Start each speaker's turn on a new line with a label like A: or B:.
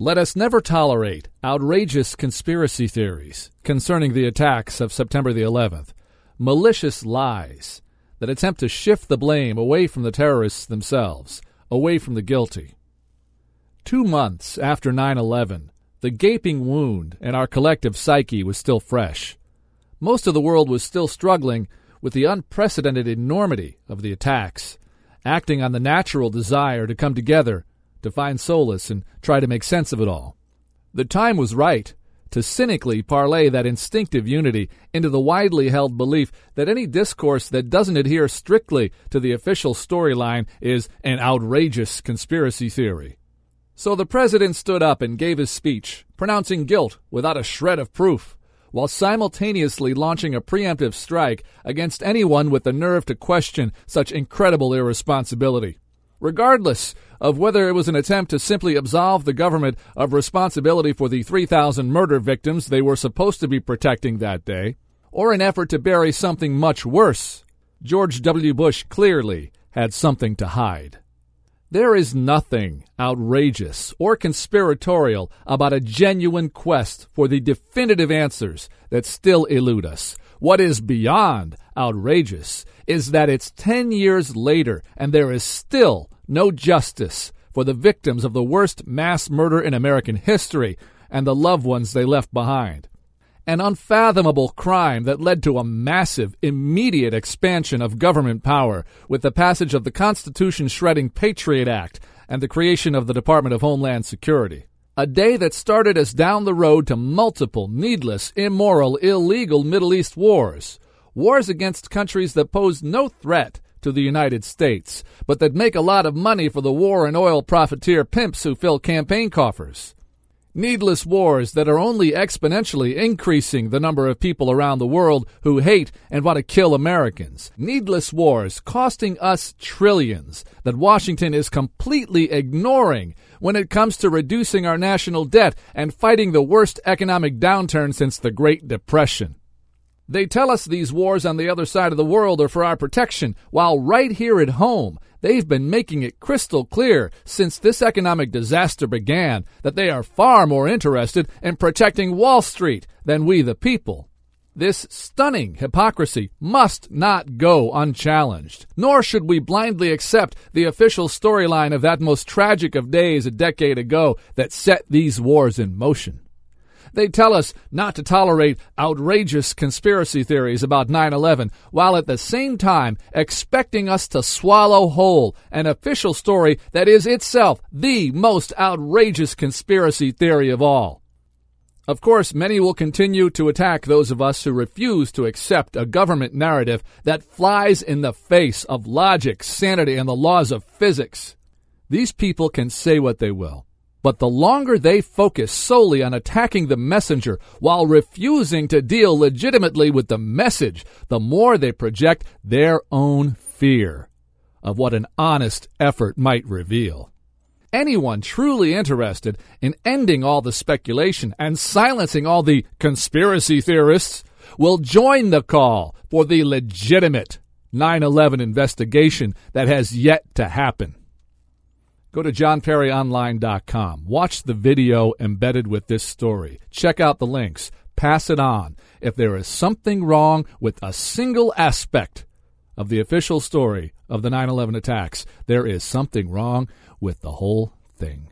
A: Let us never tolerate outrageous conspiracy theories concerning the attacks of September the 11th, malicious lies that attempt to shift the blame away from the terrorists themselves, away from the guilty. Two months after 9 11, the gaping wound in our collective psyche was still fresh. Most of the world was still struggling with the unprecedented enormity of the attacks, acting on the natural desire to come together to find solace and try to make sense of it all. The time was right to cynically parlay that instinctive unity into the widely held belief that any discourse that doesn't adhere strictly to the official storyline is an outrageous conspiracy theory. So the president stood up and gave his speech, pronouncing guilt without a shred of proof, while simultaneously launching a preemptive strike against anyone with the nerve to question such incredible irresponsibility. Regardless of whether it was an attempt to simply absolve the government of responsibility for the 3,000 murder victims they were supposed to be protecting that day, or an effort to bury something much worse, George W. Bush clearly had something to hide. There is nothing outrageous or conspiratorial about a genuine quest for the definitive answers that still elude us. What is beyond outrageous is that it's 10 years later and there is still no justice for the victims of the worst mass murder in American history and the loved ones they left behind. An unfathomable crime that led to a massive, immediate expansion of government power with the passage of the Constitution shredding Patriot Act and the creation of the Department of Homeland Security. A day that started us down the road to multiple, needless, immoral, illegal Middle East wars wars against countries that pose no threat to the United States, but that make a lot of money for the war and oil profiteer pimps who fill campaign coffers. Needless wars that are only exponentially increasing the number of people around the world who hate and want to kill Americans. Needless wars costing us trillions that Washington is completely ignoring when it comes to reducing our national debt and fighting the worst economic downturn since the Great Depression. They tell us these wars on the other side of the world are for our protection, while right here at home, they've been making it crystal clear since this economic disaster began that they are far more interested in protecting Wall Street than we the people. This stunning hypocrisy must not go unchallenged, nor should we blindly accept the official storyline of that most tragic of days a decade ago that set these wars in motion. They tell us not to tolerate outrageous conspiracy theories about 9 11, while at the same time expecting us to swallow whole an official story that is itself the most outrageous conspiracy theory of all. Of course, many will continue to attack those of us who refuse to accept a government narrative that flies in the face of logic, sanity, and the laws of physics. These people can say what they will. But the longer they focus solely on attacking the messenger while refusing to deal legitimately with the message, the more they project their own fear of what an honest effort might reveal. Anyone truly interested in ending all the speculation and silencing all the conspiracy theorists will join the call for the legitimate 9 11 investigation that has yet to happen. Go to johnperryonline.com. Watch the video embedded with this story. Check out the links. Pass it on. If there is something wrong with a single aspect of the official story of the 9 11 attacks, there is something wrong with the whole thing.